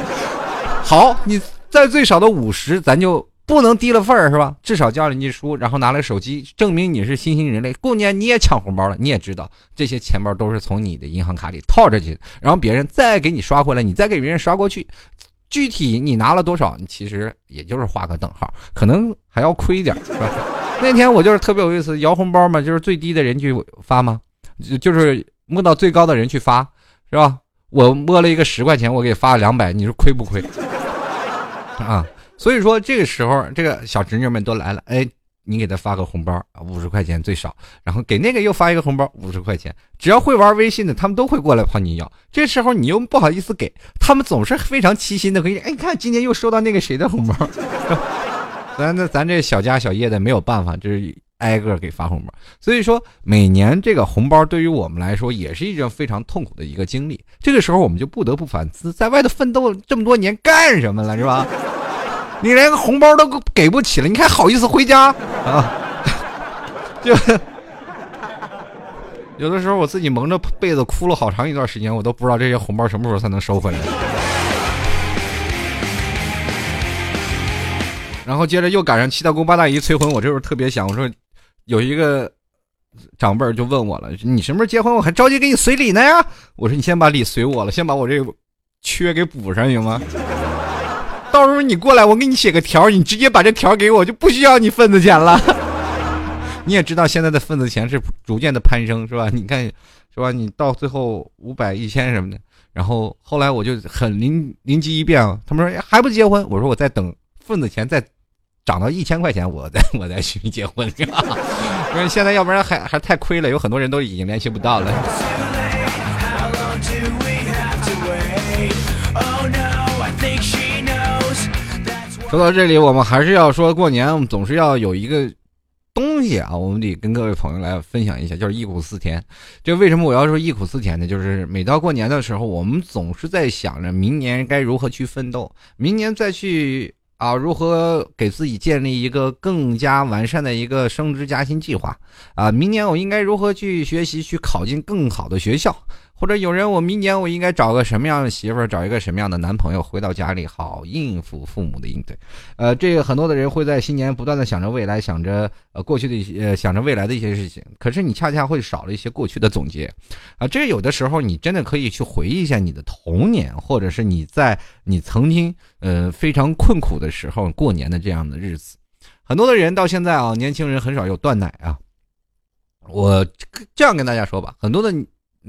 好，你在最少的五十，咱就。不能低了份儿是吧？至少交了你书，然后拿了手机证明你是新兴人类。过年你也抢红包了，你也知道这些钱包都是从你的银行卡里套着去，然后别人再给你刷回来，你再给别人刷过去。具体你拿了多少，你其实也就是画个等号，可能还要亏点，是吧？那天我就是特别有意思，摇红包嘛，就是最低的人去发吗？就是摸到最高的人去发，是吧？我摸了一个十块钱，我给发了两百，你说亏不亏？啊？所以说这个时候，这个小侄女们都来了，哎，你给他发个红包啊，五十块钱最少，然后给那个又发一个红包，五十块钱，只要会玩微信的，他们都会过来跑你要。这时候你又不好意思给他们，总是非常齐心的可以，哎，看今天又收到那个谁的红包，*laughs* 咱那咱这小家小业的没有办法，就是挨个给发红包。所以说每年这个红包对于我们来说也是一件非常痛苦的一个经历。这个时候我们就不得不反思，在外头奋斗这么多年干什么了，是吧？你连个红包都给不起了，你还好意思回家啊？*laughs* 就有的时候我自己蒙着被子哭了好长一段时间，我都不知道这些红包什么时候才能收回来。然后接着又赶上七大姑八大姨催婚，我这时候特别想，我说有一个长辈就问我了：“你什么时候结婚？我还着急给你随礼呢呀？”我说：“你先把礼随我了，先把我这个缺给补上行吗？”到时候你过来，我给你写个条，你直接把这条给我，就不需要你份子钱了。*laughs* 你也知道现在的份子钱是逐渐的攀升，是吧？你看，是吧？你到最后五百、一千什么的，然后后来我就很灵灵机一变啊，他们说还不结婚，我说我在等份子钱再涨到一千块钱，我再我再 *laughs* 去结婚，因为现在要不然还还太亏了，有很多人都已经联系不到了。说到这里，我们还是要说，过年我们总是要有一个东西啊，我们得跟各位朋友来分享一下，就是忆苦思甜。这为什么我要说忆苦思甜呢？就是每到过年的时候，我们总是在想着明年该如何去奋斗，明年再去啊，如何给自己建立一个更加完善的一个升职加薪计划啊，明年我应该如何去学习，去考进更好的学校。或者有人，我明年我应该找个什么样的媳妇儿，找一个什么样的男朋友，回到家里好应付父母的应对。呃，这个很多的人会在新年不断的想着未来，想着呃过去的一些，呃想着未来的一些事情。可是你恰恰会少了一些过去的总结，啊，这有的时候你真的可以去回忆一下你的童年，或者是你在你曾经呃非常困苦的时候过年的这样的日子。很多的人到现在啊，年轻人很少有断奶啊。我这样跟大家说吧，很多的。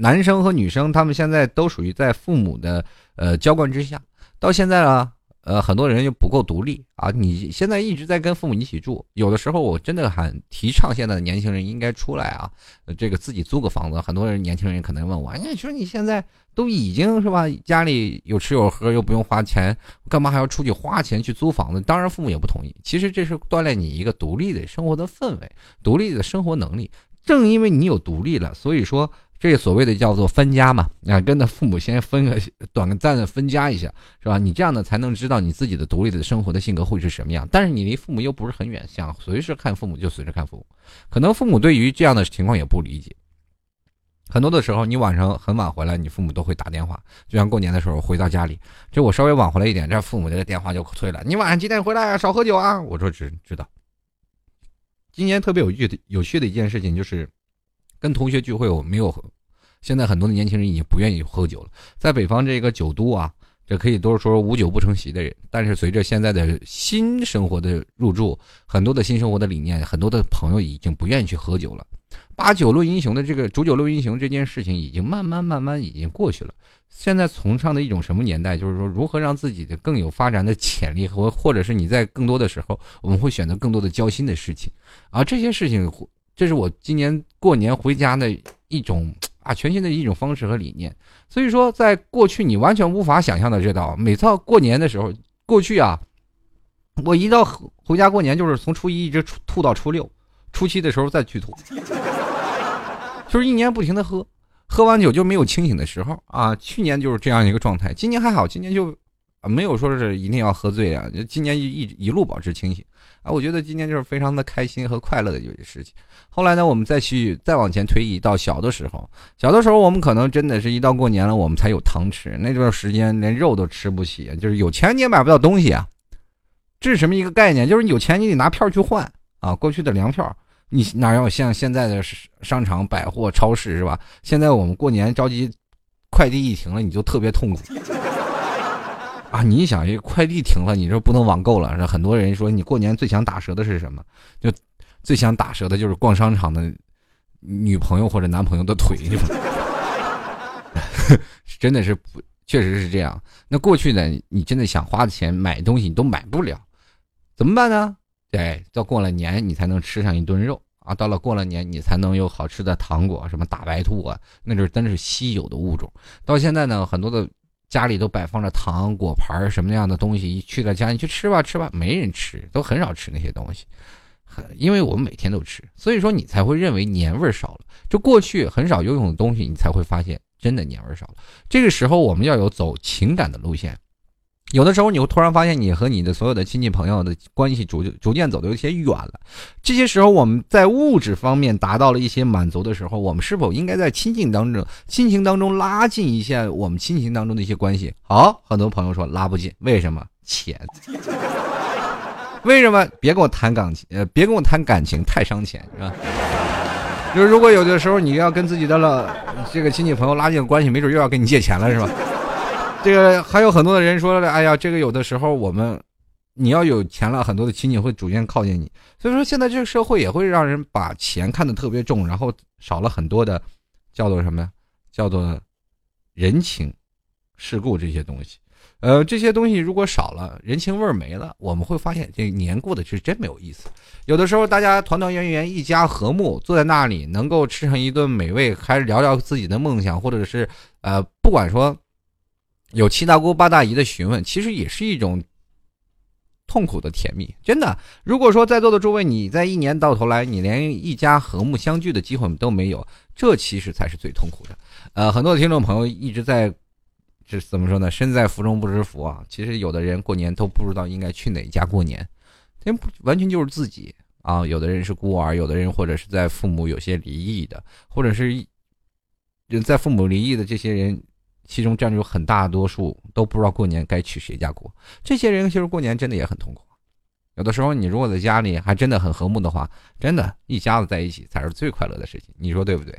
男生和女生，他们现在都属于在父母的呃娇惯之下，到现在呢，呃，很多人又不够独立啊。你现在一直在跟父母一起住，有的时候我真的很提倡现在的年轻人应该出来啊，这个自己租个房子。很多人年轻人可能问我，哎你说你现在都已经是吧，家里有吃有喝，又不用花钱，干嘛还要出去花钱去租房子？当然父母也不同意。其实这是锻炼你一个独立的生活的氛围，独立的生活能力。正因为你有独立了，所以说。这所谓的叫做分家嘛，啊，跟着父母先分个短暂的分家一下，是吧？你这样呢才能知道你自己的独立的生活的性格会是什么样。但是你离父母又不是很远，想随时看父母就随时看父母，可能父母对于这样的情况也不理解。很多的时候，你晚上很晚回来，你父母都会打电话，就像过年的时候回到家里，这我稍微晚回来一点，这父母这个电话就催了，你晚上几点回来啊？少喝酒啊！我说知知道。今年特别有趣的有趣的一件事情就是。跟同学聚会，我没有。现在很多的年轻人已经不愿意喝酒了。在北方这个酒都啊，这可以都是说无酒不成席的人。但是随着现在的新生活的入驻，很多的新生活的理念，很多的朋友已经不愿意去喝酒了。把酒论英雄的这个煮酒论英雄这件事情，已经慢慢慢慢已经过去了。现在崇尚的一种什么年代，就是说如何让自己的更有发展的潜力，和或者是你在更多的时候，我们会选择更多的交心的事情。而这些事情，这是我今年过年回家的一种啊全新的一种方式和理念。所以说，在过去你完全无法想象的这道，每到过年的时候，过去啊，我一到回家过年，就是从初一一直吐到初六，初七的时候再去吐。*laughs* 就是一年不停的喝，喝完酒就没有清醒的时候啊。去年就是这样一个状态，今年还好，今年就啊没有说是一定要喝醉啊。今年一一一路保持清醒啊。我觉得今年就是非常的开心和快乐的一件事情。后来呢，我们再去再往前推移到小的时候，小的时候我们可能真的是一到过年了，我们才有糖吃。那段时间连肉都吃不起，就是有钱你也买不到东西啊。这是什么一个概念？就是有钱你得拿票去换啊，过去的粮票。你哪有像现在的商场、百货、超市是吧？现在我们过年着急，快递一停了，你就特别痛苦啊！你想，这快递停了，你说不能网购了。很多人说，你过年最想打折的是什么？就最想打折的就是逛商场的女朋友或者男朋友的腿，*laughs* 真的是不，确实是这样。那过去呢，你真的想花的钱买东西，你都买不了，怎么办呢？对，到过了年你才能吃上一顿肉啊！到了过了年你才能有好吃的糖果，什么大白兔啊，那就是真是稀有的物种。到现在呢，很多的家里都摆放着糖果盘什么样的东西，一去到家你去吃吧吃吧，没人吃，都很少吃那些东西。很因为我们每天都吃，所以说你才会认为年味少了。就过去很少游泳的东西，你才会发现真的年味少了。这个时候我们要有走情感的路线。有的时候，你会突然发现，你和你的所有的亲戚朋友的关系逐逐渐走的有些远了。这些时候，我们在物质方面达到了一些满足的时候，我们是否应该在亲近当中、亲情当中拉近一下我们亲情当中的一些关系？好，很多朋友说拉不近，为什么？钱。*laughs* 为什么？别跟我谈感情，呃，别跟我谈感情，太伤钱，是吧？就是如果有的时候你要跟自己的了这个亲戚朋友拉近关系，没准又要跟你借钱了，是吧？这个还有很多的人说了，哎呀，这个有的时候我们，你要有钱了，很多的亲戚会逐渐靠近你。所以说，现在这个社会也会让人把钱看得特别重，然后少了很多的，叫做什么呀？叫做人情世故这些东西。呃，这些东西如果少了，人情味儿没了，我们会发现这年过得是真没有意思。有的时候大家团团圆圆，一家和睦，坐在那里能够吃上一顿美味，还是聊聊自己的梦想，或者是呃，不管说。有七大姑八大姨的询问，其实也是一种痛苦的甜蜜。真的，如果说在座的诸位，你在一年到头来，你连一家和睦相聚的机会都没有，这其实才是最痛苦的。呃，很多的听众朋友一直在，这怎么说呢？身在福中不知福啊。其实有的人过年都不知道应该去哪家过年，因为完全就是自己啊。有的人是孤儿，有的人或者是在父母有些离异的，或者是在父母离异的这些人。其中占有很大多数都不知道过年该去谁家过，这些人其实过年真的也很痛苦。有的时候你如果在家里还真的很和睦的话，真的一家子在一起才是最快乐的事情，你说对不对？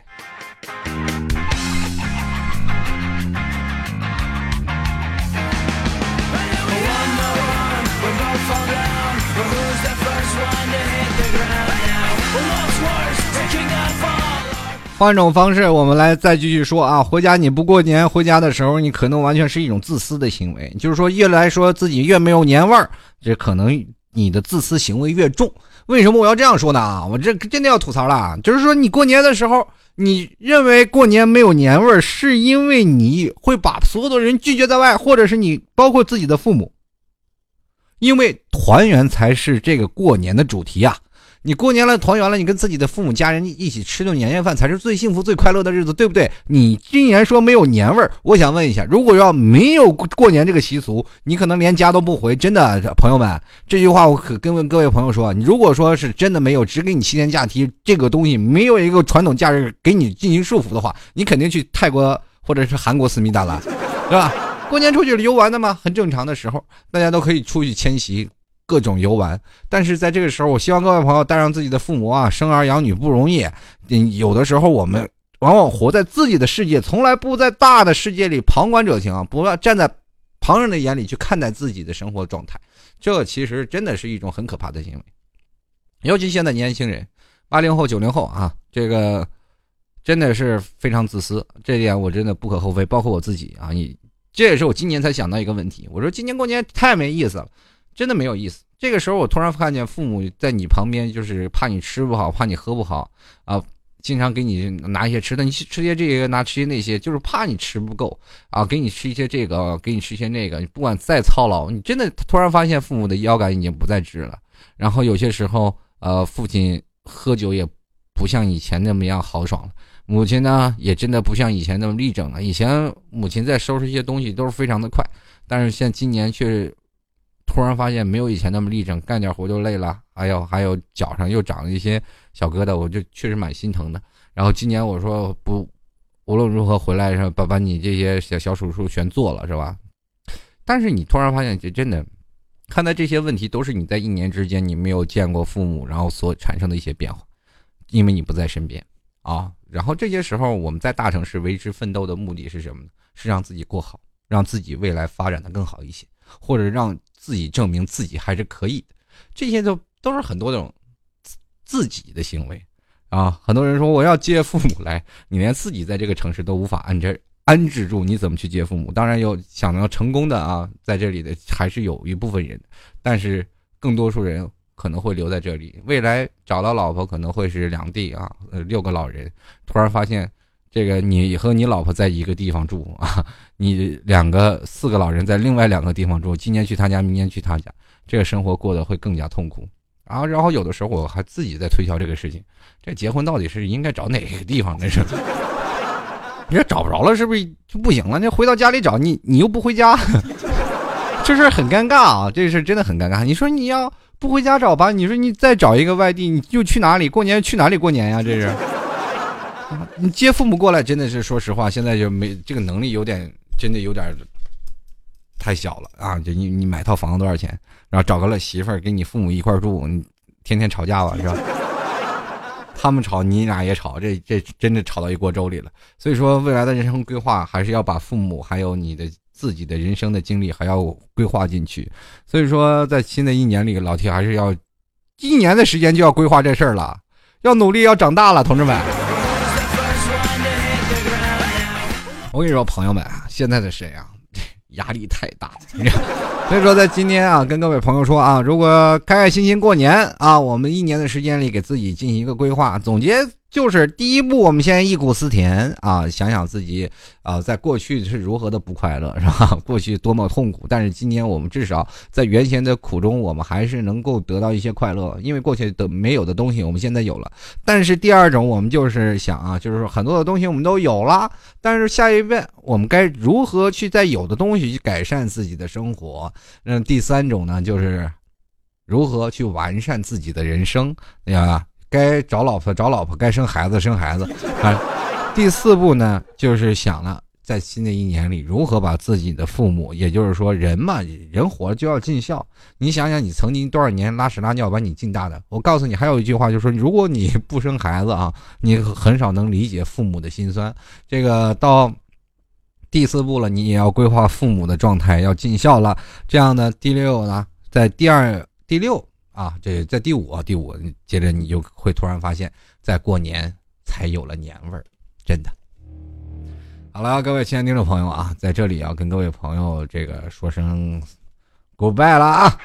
换一种方式，我们来再继续说啊。回家你不过年，回家的时候你可能完全是一种自私的行为。就是说，越来说自己越没有年味儿，这可能你的自私行为越重。为什么我要这样说呢？啊，我这真的要吐槽了。就是说，你过年的时候，你认为过年没有年味儿，是因为你会把所有的人拒绝在外，或者是你包括自己的父母，因为团圆才是这个过年的主题啊。你过年了，团圆了，你跟自己的父母家人一起吃顿年夜饭，才是最幸福、最快乐的日子，对不对？你竟然说没有年味儿，我想问一下，如果要没有过年这个习俗，你可能连家都不回。真的，朋友们，这句话我可跟各位朋友说，你如果说是真的没有，只给你七天假期这个东西，没有一个传统假日给你进行束缚的话，你肯定去泰国或者是韩国思密达了，是吧？过年出去游玩的嘛，很正常的时候，大家都可以出去迁徙。各种游玩，但是在这个时候，我希望各位朋友带上自己的父母啊，生儿养女不容易。有的时候我们往往活在自己的世界，从来不在大的世界里旁观者清啊，不要站在。旁人的眼里去看待自己的生活状态，这其实真的是一种很可怕的行为。尤其现在年轻人，八零后、九零后啊，这个真的是非常自私，这点我真的不可厚非。包括我自己啊，你这也是我今年才想到一个问题，我说今年过年太没意思了，真的没有意思。这个时候我突然看见父母在你旁边，就是怕你吃不好，怕你喝不好啊。经常给你拿一些吃的，你吃些这个，拿吃些那些，就是怕你吃不够啊，给你吃一些这个，给你吃一些那个。你不管再操劳，你真的突然发现父母的腰杆已经不再直了。然后有些时候，呃，父亲喝酒也不像以前那么样豪爽了，母亲呢也真的不像以前那么立正了。以前母亲在收拾一些东西都是非常的快，但是现今年却。突然发现没有以前那么立正，干点活就累了。哎呦，还有脚上又长了一些小疙瘩，我就确实蛮心疼的。然后今年我说不，无论如何回来是把把你这些小小手术全做了，是吧？但是你突然发现，这真的，看待这些问题都是你在一年之间你没有见过父母，然后所产生的一些变化，因为你不在身边啊。然后这些时候我们在大城市为之奋斗的目的是什么呢？是让自己过好，让自己未来发展的更好一些，或者让。自己证明自己还是可以的，这些都都是很多种自己的行为啊。很多人说我要接父母来，你连自己在这个城市都无法安置安置住，你怎么去接父母？当然有想要成功的啊，在这里的还是有一部分人，但是更多数人可能会留在这里。未来找到老婆可能会是两地啊，呃，六个老人突然发现。这个你和你老婆在一个地方住啊，*laughs* 你两个四个老人在另外两个地方住，今年去他家，明年去他家，这个生活过得会更加痛苦啊。然后有的时候我还自己在推销这个事情，这结婚到底是应该找哪个地方？这是，你这找不着了，是不是就不行了？你回到家里找你，你又不回家，*laughs* 这事很尴尬啊！这事真的很尴尬。你说你要不回家找吧？你说你再找一个外地，你就去哪里过年？去哪里过年呀？这是。*laughs* 你接父母过来真的是，说实话，现在就没这个能力，有点真的有点太小了啊！就你你买套房子多少钱？然后找个了媳妇儿跟你父母一块住，你天天吵架吧，是吧？*laughs* 他们吵，你俩也吵，这这真的吵到一锅粥里了。所以说，未来的人生规划还是要把父母还有你的自己的人生的经历还要规划进去。所以说，在新的一年里，老铁还是要一年的时间就要规划这事儿了，要努力，要长大了，同志们。我跟你说，朋友们啊，现在的谁啊，*laughs* 压力太大了。*laughs* 所以说，在今天啊，跟各位朋友说啊，如果开开心心过年啊，我们一年的时间里给自己进行一个规划总结。就是第一步，我们先忆苦思甜啊，想想自己啊，在过去是如何的不快乐，是吧？过去多么痛苦，但是今年我们至少在原先的苦中，我们还是能够得到一些快乐，因为过去的没有的东西，我们现在有了。但是第二种，我们就是想啊，就是说很多的东西我们都有了，但是下一步我们该如何去在有的东西去改善自己的生活？那第三种呢，就是如何去完善自己的人生，对吧？该找老婆找老婆，该生孩子生孩子，啊，第四步呢，就是想了在新的一年里如何把自己的父母，也就是说人嘛，人活就要尽孝。你想想，你曾经多少年拉屎拉尿把你尽大的，我告诉你，还有一句话就是说，如果你不生孩子啊，你很少能理解父母的心酸。这个到第四步了，你也要规划父母的状态，要尽孝了。这样呢，第六呢，在第二第六。啊，这在第五，第五，接着你就会突然发现，在过年才有了年味儿，真的。好了，各位亲爱的听众朋友啊，在这里要跟各位朋友这个说声 goodbye 了啊。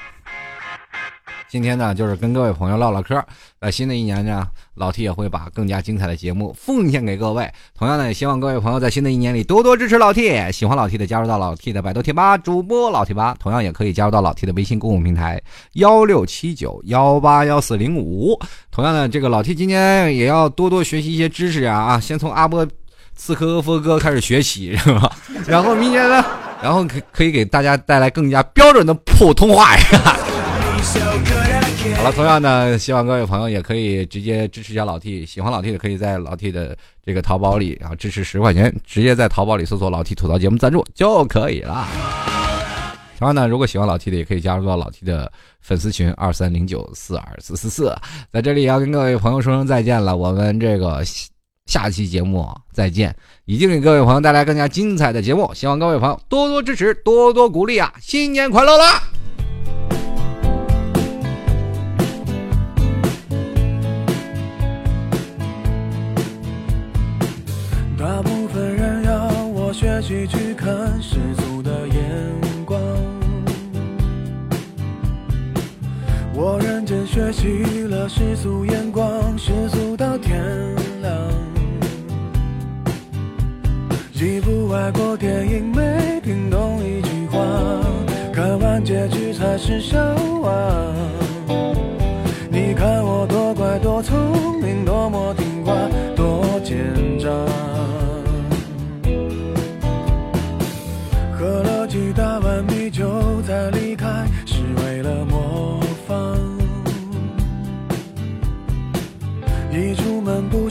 今天呢，就是跟各位朋友唠唠嗑。在新的一年呢，老 T 也会把更加精彩的节目奉献给各位。同样呢，也希望各位朋友在新的一年里多多支持老 T。喜欢老 T 的，加入到老 T 的百度贴吧主播老 T 吧。同样也可以加入到老 T 的微信公共平台幺六七九幺八幺四零五。同样的，这个老 T 今天也要多多学习一些知识啊啊！先从阿波刺客阿佛哥开始学习是吧？*laughs* 然后明年呢，然后可可以给大家带来更加标准的普通话呀。好了，同样呢，希望各位朋友也可以直接支持一下老 T，喜欢老 T 的可以在老 T 的这个淘宝里，啊支持十块钱，直接在淘宝里搜索“老 T 吐槽节目赞助”就可以了。同样呢，如果喜欢老 T 的，也可以加入到老 T 的粉丝群二三零九四二四四四。在这里要跟各位朋友说声再见了，我们这个下期节目再见，已经给各位朋友带来更加精彩的节目，希望各位朋友多多支持，多多鼓励啊！新年快乐啦！一起去看世俗的眼光，我认真学习了世俗眼光，世俗到天亮。几部外国电影没听懂一句话，看完结局才是笑话。你看我多乖多聪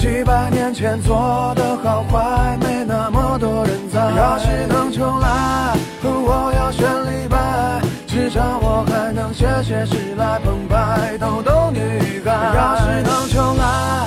几百年前做的好坏，没那么多人在。要是能重来，我要选李白。至少我还能写写诗来澎湃逗逗女孩。要是能重来，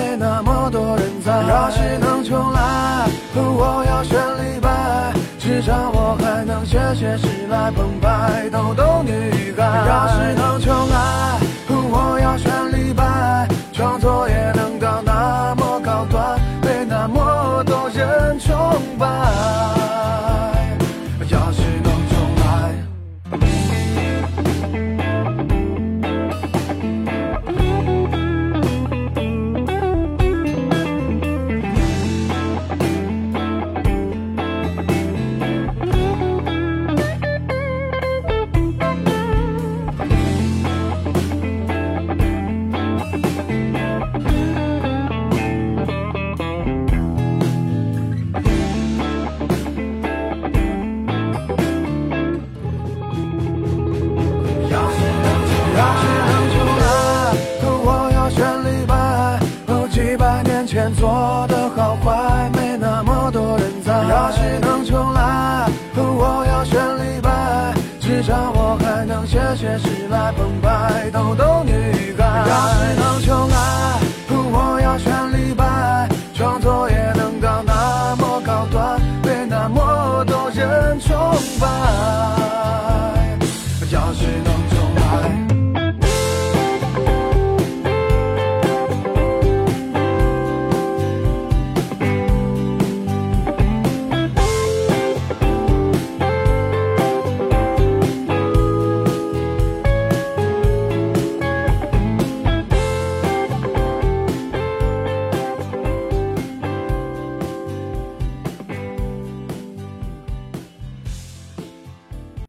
要是能重来，我要选李白，至少我还能写写诗来澎湃逗逗女孩。要是能重